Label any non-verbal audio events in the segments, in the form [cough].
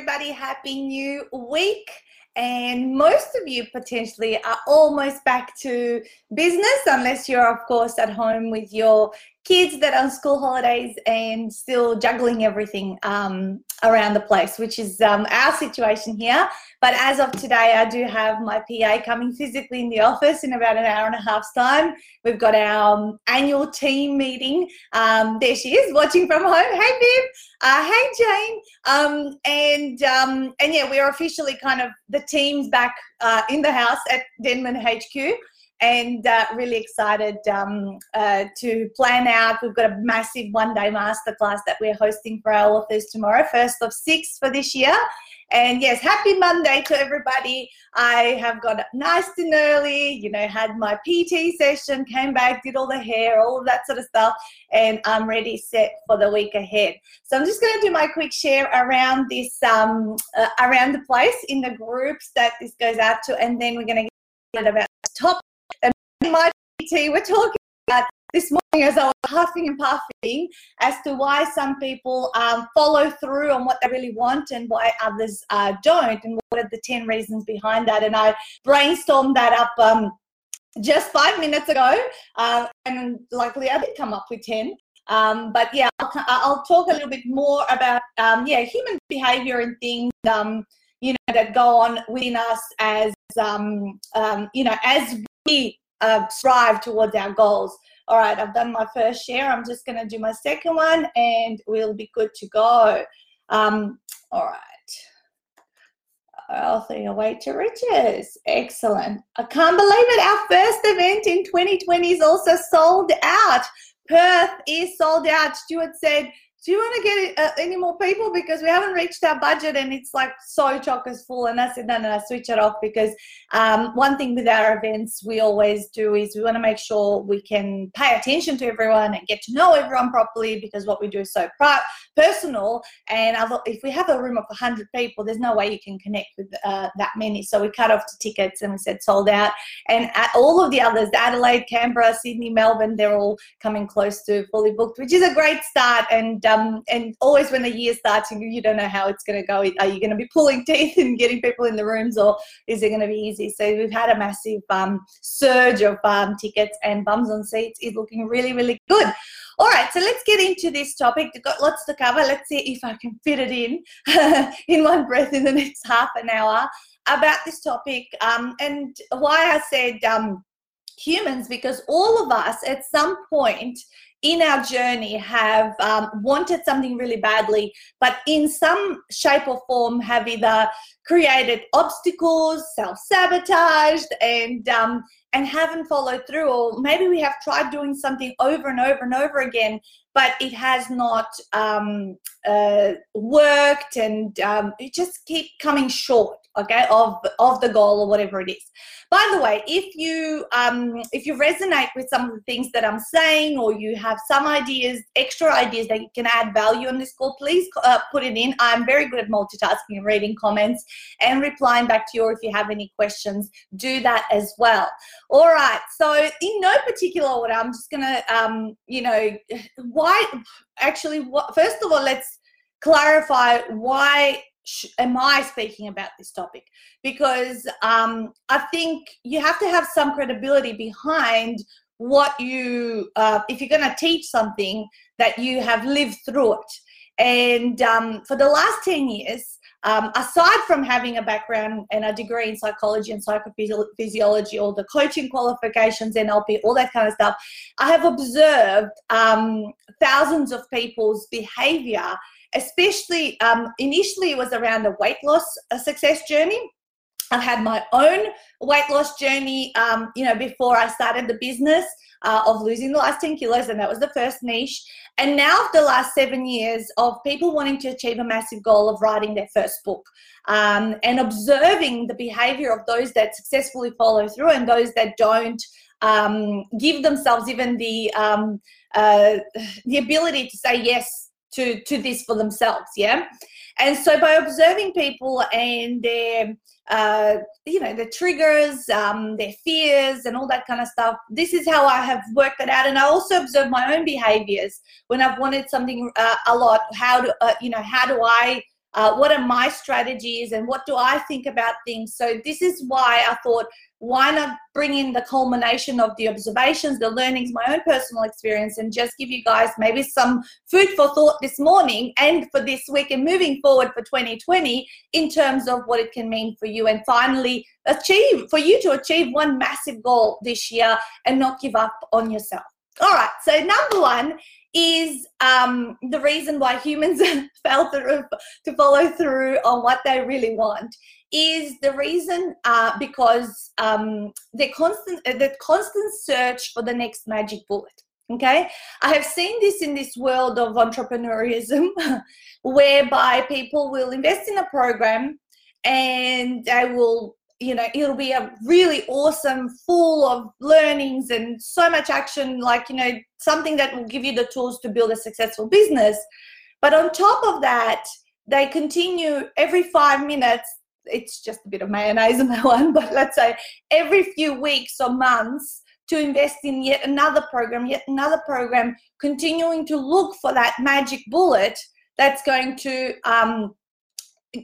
everybody. Happy new week. And most of you potentially are almost back to business, unless you're, of course, at home with your kids that are on school holidays and still juggling everything um, around the place, which is um, our situation here. But as of today, I do have my PA coming physically in the office in about an hour and a half's time. We've got our um, annual team meeting. Um, there she is, watching from home. Hey, Viv. Uh, hey, Jane. Um, and um, and yeah, we're officially kind of the team's back uh, in the house at Denman HQ and uh, really excited um, uh, to plan out. We've got a massive one day masterclass that we're hosting for our authors tomorrow, first of six for this year. And yes, happy Monday to everybody. I have got up nice and early, you know, had my PT session, came back, did all the hair, all of that sort of stuff, and I'm ready, set for the week ahead. So I'm just going to do my quick share around this, um, uh, around the place in the groups that this goes out to, and then we're going to get about top my PT, we're talking about this morning as I was huffing and puffing as to why some people um, follow through on what they really want and why others uh, don't, and what are the 10 reasons behind that. And I brainstormed that up um, just five minutes ago, uh, and luckily I did come up with 10. Um, but yeah, I'll, I'll, talk a little bit more about um, yeah human behavior and things um, you know that go on within us as um, you know as we uh, strive towards our goals. All right, I've done my first share. I'm just going to do my second one and we'll be good to go. Um, all right. Healthy away to riches. Excellent. I can't believe it. Our first event in 2020 is also sold out. Perth is sold out. Stuart said do you want to get uh, any more people? Because we haven't reached our budget and it's like so chockers full and i said no no no switch it off because um, one thing with our events we always do is we want to make sure we can pay attention to everyone and get to know everyone properly because what we do is so pri- personal and if we have a room of 100 people there's no way you can connect with uh, that many. So we cut off the tickets and we said sold out. And all of the others adelaide canberra sydney melbourne they're all coming close to fully booked which is a great start and um, and always when the year starts, you don't know how it's going to go. Are you going to be pulling [laughs] teeth and getting people in the rooms, or is it going to be easy? So we've had a massive um, surge of um, tickets and bums on seats. Is looking really, really good. All right, so let's get into this topic. We've got lots to cover. Let's see if I can fit it in [laughs] in one breath in the next half an hour about this topic um, and why I said um, humans because all of us at some point in our journey have um, wanted something really badly, but in some shape or form have either created obstacles, self-sabotaged, and um, and haven't followed through, or maybe we have tried doing something over and over and over again, but it has not um, uh, worked, and um, it just keep coming short okay of of the goal or whatever it is. By the way if you um if you resonate with some of the things that i'm saying or you have some ideas extra ideas that you can add value on this call please uh, put it in. I'm very good at multitasking and reading comments and replying back to you or if you have any questions. Do that as well. All right so in no particular order i'm just gonna um you know why actually what first of all let's clarify why am I speaking about this topic? Because um, I think you have to have some credibility behind what you, uh, if you're going to teach something, that you have lived through it. And um, for the last 10 years, um, aside from having a background and a degree in psychology and psychophysiology, all the coaching qualifications, NLP, all that kind of stuff, I have observed um, thousands of people's behavior especially um, initially it was around a weight loss a success journey. I've had my own weight loss journey, um, you know, before I started the business uh, of losing the last 10 kilos, and that was the first niche. And now, the last seven years of people wanting to achieve a massive goal of writing their first book um, and observing the behavior of those that successfully follow through and those that don't um, give themselves even the um, uh, [sighs] the ability to say yes to to this for themselves yeah? And so by observing people and their uh, you know the triggers um, their fears and all that kind of stuff this is how i have worked it out. And i also observe my own behaviors when i've wanted something uh, a lot. How do uh, you know how do i uh, what are my strategies and what do I think about things. So this is why I thought, why not bring in the culmination of the observations, the learnings, my own personal experience, and just give you guys maybe some food for thought this morning and for this week and moving forward for 2020 in terms of what it can mean for you. And finally, achieve for you to achieve one massive goal this year and not give up on yourself. All right, so number one is um, the reason why humans [laughs] fail to, to follow through on what they really want is the reason uh, because um, the constant the constant search for the next magic bullet okay? I have seen this in this world of entrepreneurism [laughs] whereby people will invest in a program and they will you know it'll be a really awesome full of learnings and so much action like you know something that will give you the tools to build a successful business. But on top of that they continue every five minutes it's just a bit of mayonnaise in that [laughs] one but let's say every few weeks or months to invest in yet another program yet another program continuing to look for that magic bullet that's going to um,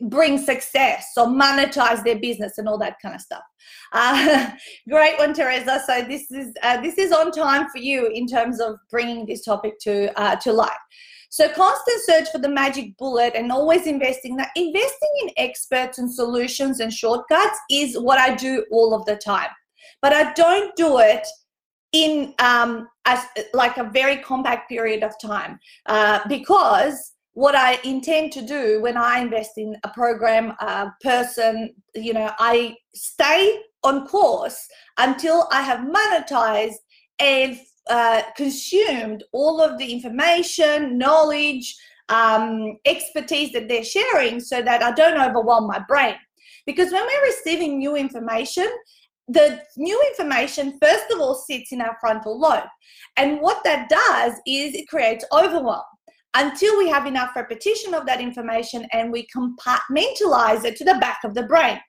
bring success or monetize their business and all that kind of stuff. Uh, [laughs] great one teresa. So this is uh, this is on time for you in terms of bringing this topic to uh, to life so constant search for the magic bullet and always investing. That investing in experts and solutions and shortcuts is what i do all of the time but i don't do it in um, as like a very compact period of time uh, because what I intend to do when I invest in a program, a person, you know, I stay on course until I have monetized and uh, consumed all of the information, knowledge, um, expertise that they're sharing so that I don't overwhelm my brain. Because when we're receiving new information, the new information, first of all, sits in our frontal lobe. And what that does is it creates overwhelm until we have enough repetition of that information and we compartmentalize it to the back of the brain.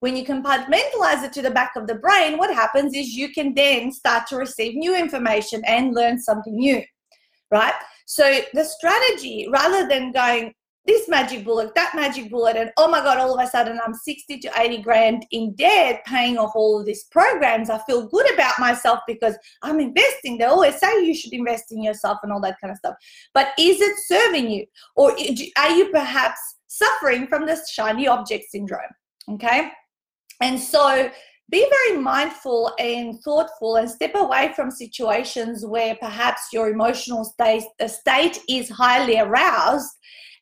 When you compartmentalize it to the back of the brain, what happens is you can then start to receive new information and learn something new, right? So the strategy, rather than going, this magic bullet, that magic bullet, and oh my God, all of a sudden I'm 60 to 80 grand in debt paying off all of these programs. I feel good about myself because I'm investing. They always say you should invest in yourself and all that kind of stuff. But is it serving you? Or are you perhaps suffering from this shiny object syndrome? Okay. And so be very mindful and thoughtful and step away from situations where perhaps your emotional state, state is highly aroused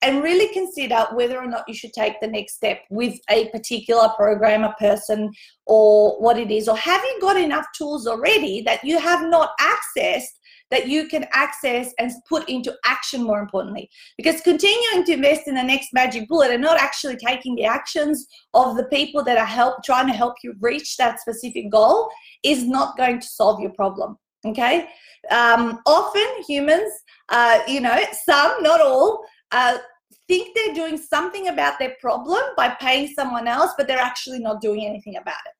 and really consider whether or not you should take the next step with a particular program, a person, or what it is. Or have you got enough tools already that you have not accessed that you can access and put into action more importantly because continuing to invest in the next magic bullet and not actually taking the actions of the people that are help trying to help you reach that specific goal is not going to solve your problem okay um, often humans uh, you know some not all uh, think they're doing something about their problem by paying someone else, but they're actually not doing anything about it.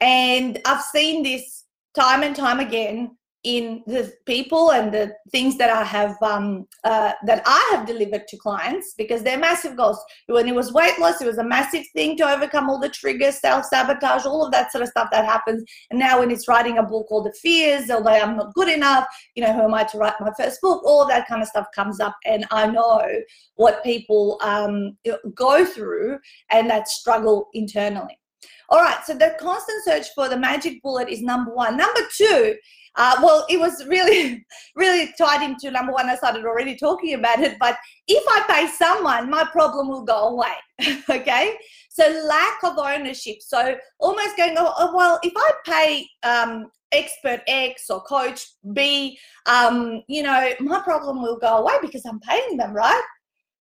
And I've seen this time and time again in the people and the things that I have um, uh, that I have delivered to clients because they're massive goals. When it was weight loss, it was a massive thing to overcome all the triggers, self sabotage, all of that sort of stuff that happens. And now when it's writing a book called The Fears, like I'm not good enough, you know, who am I to write my first book? All that kind of stuff comes up, and I know what people um, go through and that struggle internally. All right, so the constant search for the magic bullet is number one. Number two uh, well, it was really, [laughs] really tied into number one. I started already talking about it, but if I pay someone, my problem will go away. [laughs] okay, so lack of ownership. So almost going, oh, oh well, if I pay um, expert X or coach B, um, you know, my problem will go away because I'm paying them, right?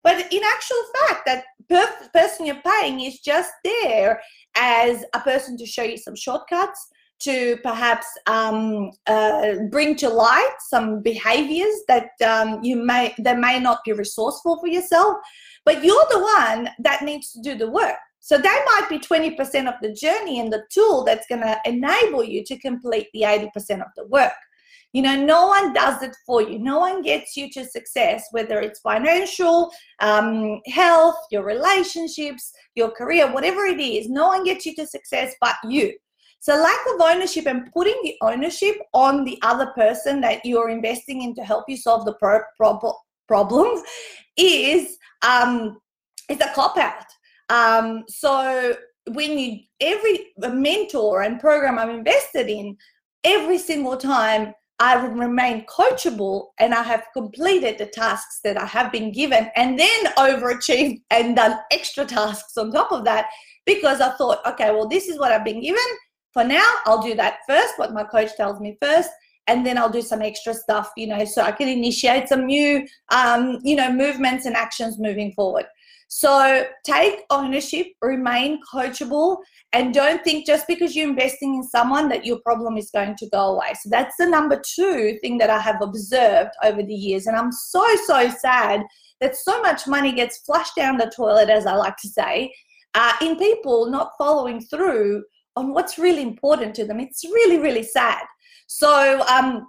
But in actual fact, that per- person you're paying is just there as a person to show you some shortcuts, to perhaps um, uh, bring to light some behaviors that um, you may that may not be resourceful for yourself. But you're the one that needs to do the work. So that might be 20% of the journey and the tool that's going to enable you to complete the 80% of the work You know, no one does it for you. No one gets you to success, whether it's financial, um, health, your relationships, your career, whatever it is. No one gets you to success but you. So, lack of ownership and putting the ownership on the other person that you're investing in to help you solve the pro- pro- problem is um, is a cop out. Um, so when you every mentor and program I'm invested in, every single time I would remain coachable and I have completed the tasks that I have been given and then overachieved and done extra tasks on top of that because I thought, okay, well, this is what I've been given. For now, I'll do that first, what my coach tells me first, and then I'll do some extra stuff, you know, so I can initiate some new, um, you know, movements and actions moving forward. So take ownership, remain coachable, and don't think just because you're investing in someone that your problem is going to go away. So that's the number two thing that I have observed over the years. And I'm so, so sad that so much money gets flushed down the toilet, as I like to say, uh, in people not following through on what's really important to them. It's really, really sad. So, um,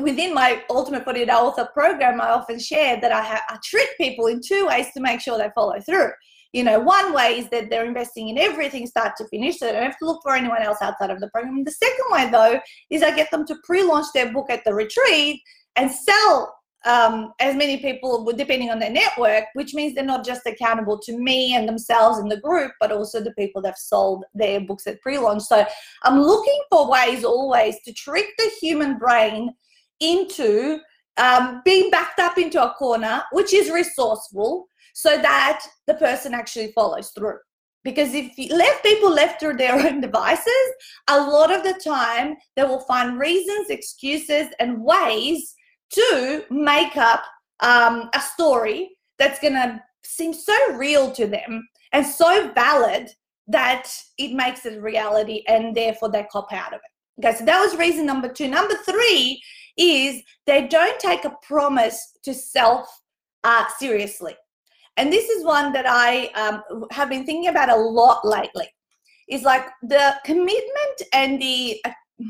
within my ultimate 48 hour author program i often share that I, ha- I trick people in two ways to make sure they follow through. You know one way is that they're investing in everything start to finish so they don't have to look for anyone else outside of the program. The second way though is i get them to pre-launch their book at the retreat and sell um, as many people depending on their network which means they're not just accountable to me and themselves and the group but also the people that have sold their books at pre-launch. So i'm looking for ways always to trick the human brain into um, being backed up into a corner, which is resourceful, so that the person actually follows through. Because if you left people left to their own [laughs] devices, a lot of the time they will find reasons, excuses, and ways to make up um, a story that's going to seem so real to them and so valid that it makes it reality and therefore they cop out of it. Okay, so that was reason number two. Number three is they don't take a promise to self uh, seriously. And this is one that I um, have been thinking about a lot lately. Is like the commitment and the uh,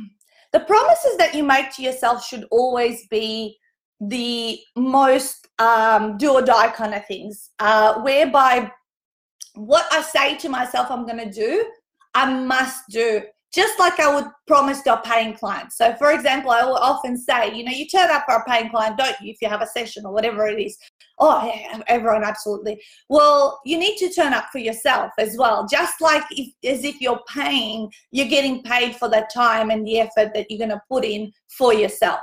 the promises that you make to yourself should always be the most um, do or die kind of things, uh, whereby what I say to myself I'm going to do, I must do just like I would promise to a paying client. So, for example, I will often say, you know, you turn up for a paying client, don't you, if you have a session or whatever it is? Oh, yeah, everyone, absolutely. Well, you need to turn up for yourself as well. Just like if, as if you're paying, you're getting paid for the time and the effort that you're going to put in for yourself.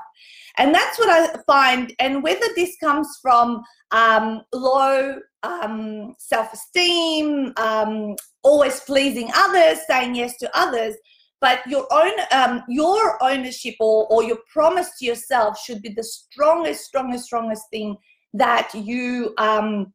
And that's what I find. And whether this comes from um, low um, self esteem, um, always pleasing others, saying yes to others, but your own um, your ownership or, or your promise to yourself should be the strongest strongest strongest thing that you um,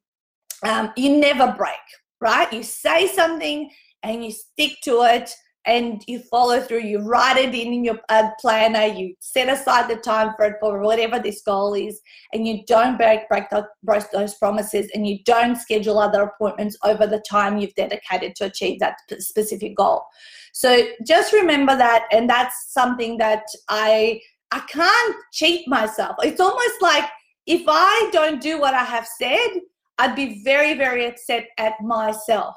um, you never break right? You say something and you stick to it and you follow through you write it in, in your uh, planner you set aside the time for it for whatever this goal is and you don't break break those, those promises and you don't schedule other appointments over the time you've dedicated to achieve that specific goal so just remember that, and that's something that I I can't cheat myself. It's almost like if I don't do what I have said, I'd be very very upset at myself.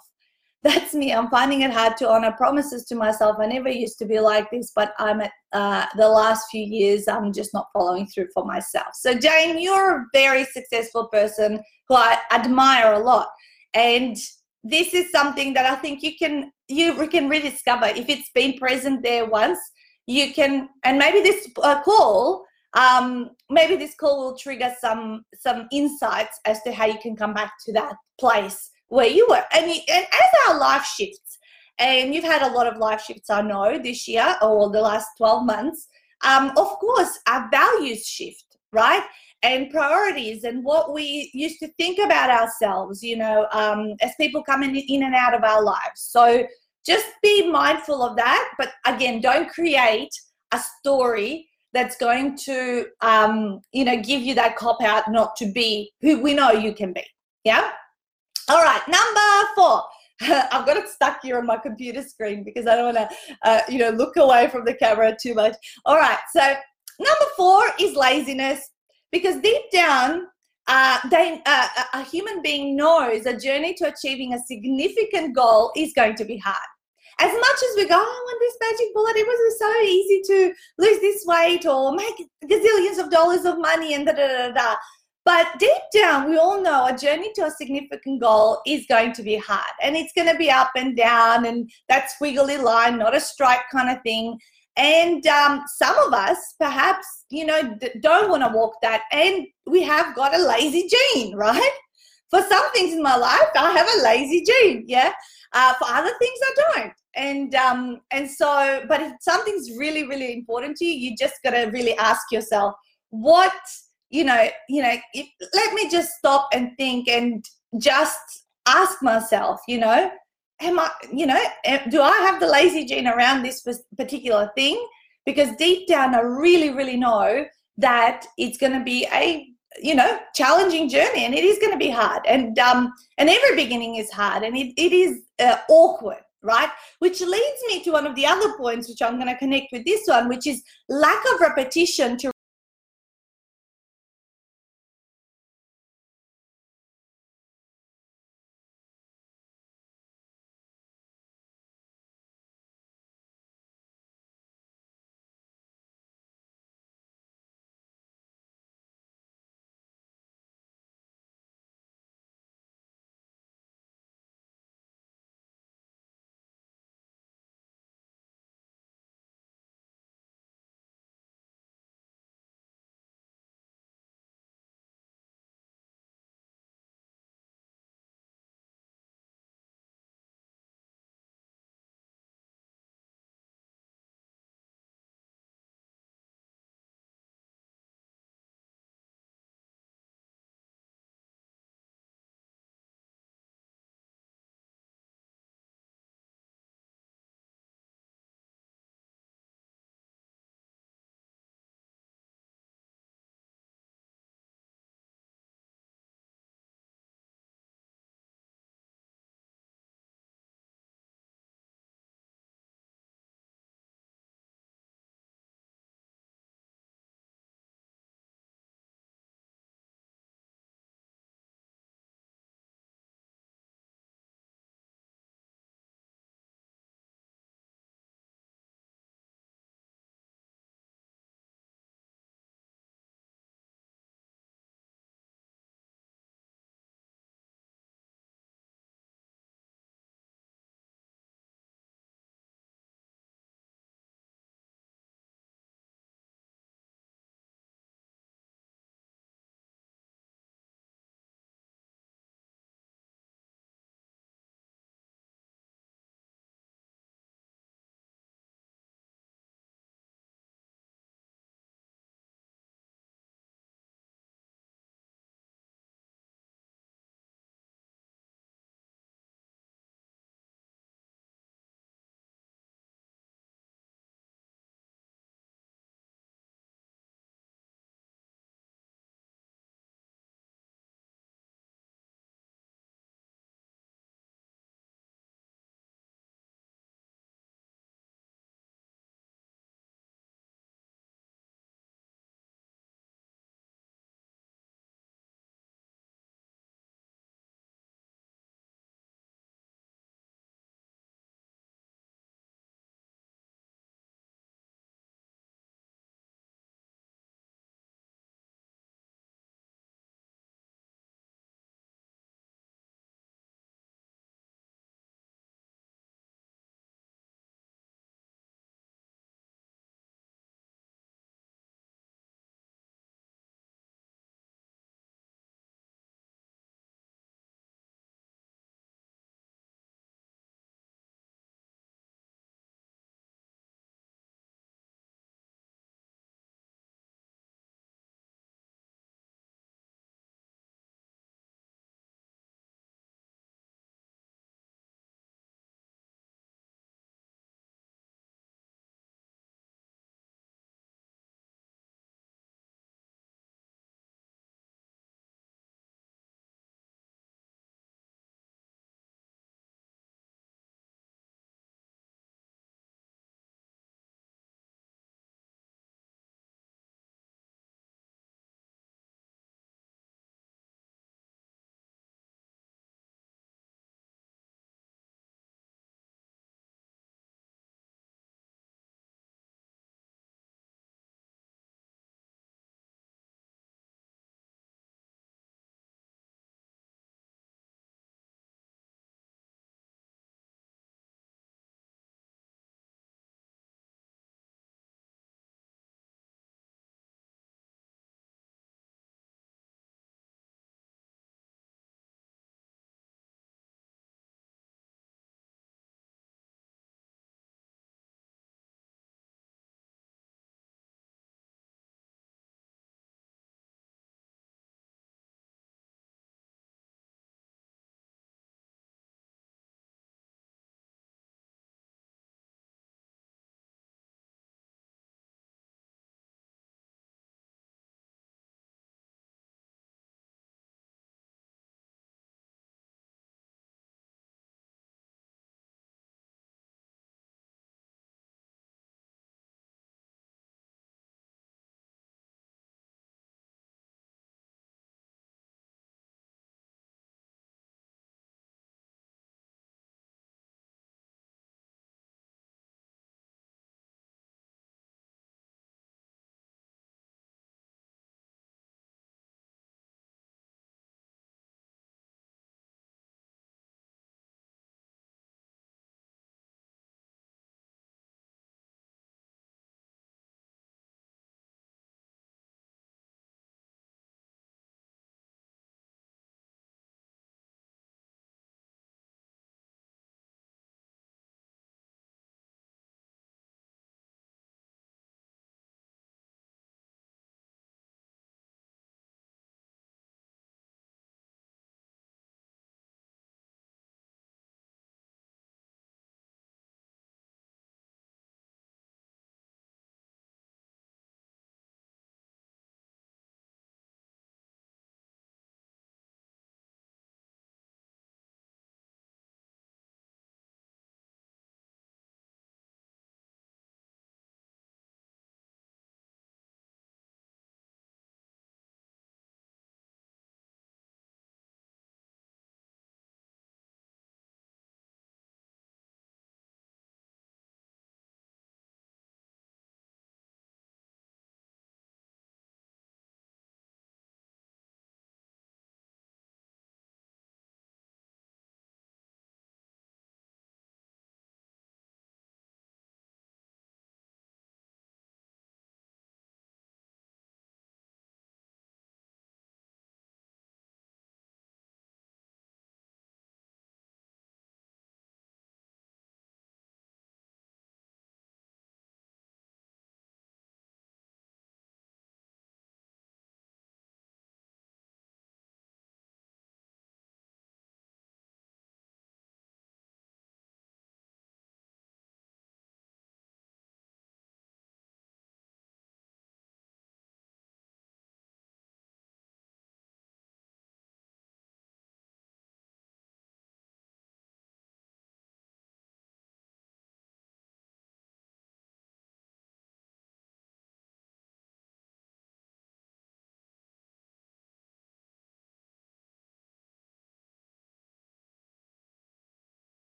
That's me. I'm finding it hard to honor promises to myself. I never used to be like this, but I'm at uh, the last few years. I'm just not following through for myself. So Jane, you're a very successful person who I admire a lot, and this is something that I think you can you can rediscover if it's been present there once. You can, and maybe this uh, call, um, maybe this call will trigger some some insights as to how you can come back to that place where you were. And, you, and as our life shifts, and you've had a lot of life shifts, I know, this year or the last twelve months. Um, of course, our values shift, right? and priorities and what we used to think about ourselves, you know, um, as people coming in and out of our lives. So just be mindful of that. But again, don't create a story that's going to, um, you know, give you that cop out not to be who we know you can be. Yeah. All right. Number four. I've got it stuck here on my computer screen because I don't want to, uh, you know, look away from the camera too much. All right. So number four is laziness because deep down uh, they, uh, a human being knows a journey to achieving a significant goal is going to be hard. As much as we go, oh, I want this magic bullet, it was so easy to lose this weight or make gazillions of dollars of money and da da da da. But deep down, we all know a journey to a significant goal is going to be hard and it's going to be up and down and that squiggly line, not a strike kind of thing. And um, some of us perhaps, you know, don't want to walk that. And we have got a lazy gene, [laughs] right? For some things in my life, I have a lazy gene, yeah. Uh, for other things, I don't. And um, and so, but if something's really, really important to you, you just got to really ask yourself, what, you know, you know, if, let me just stop and think and just ask myself, you know, am I, you know, do I have the lazy gene around this particular thing? Because deep down, I really, really know that it's going to be a, you know, challenging journey, and it is going to be hard, and um, and every beginning is hard, and it, it is uh, awkward, right? Which leads me to one of the other points, which I'm going to connect with this one, which is lack of repetition to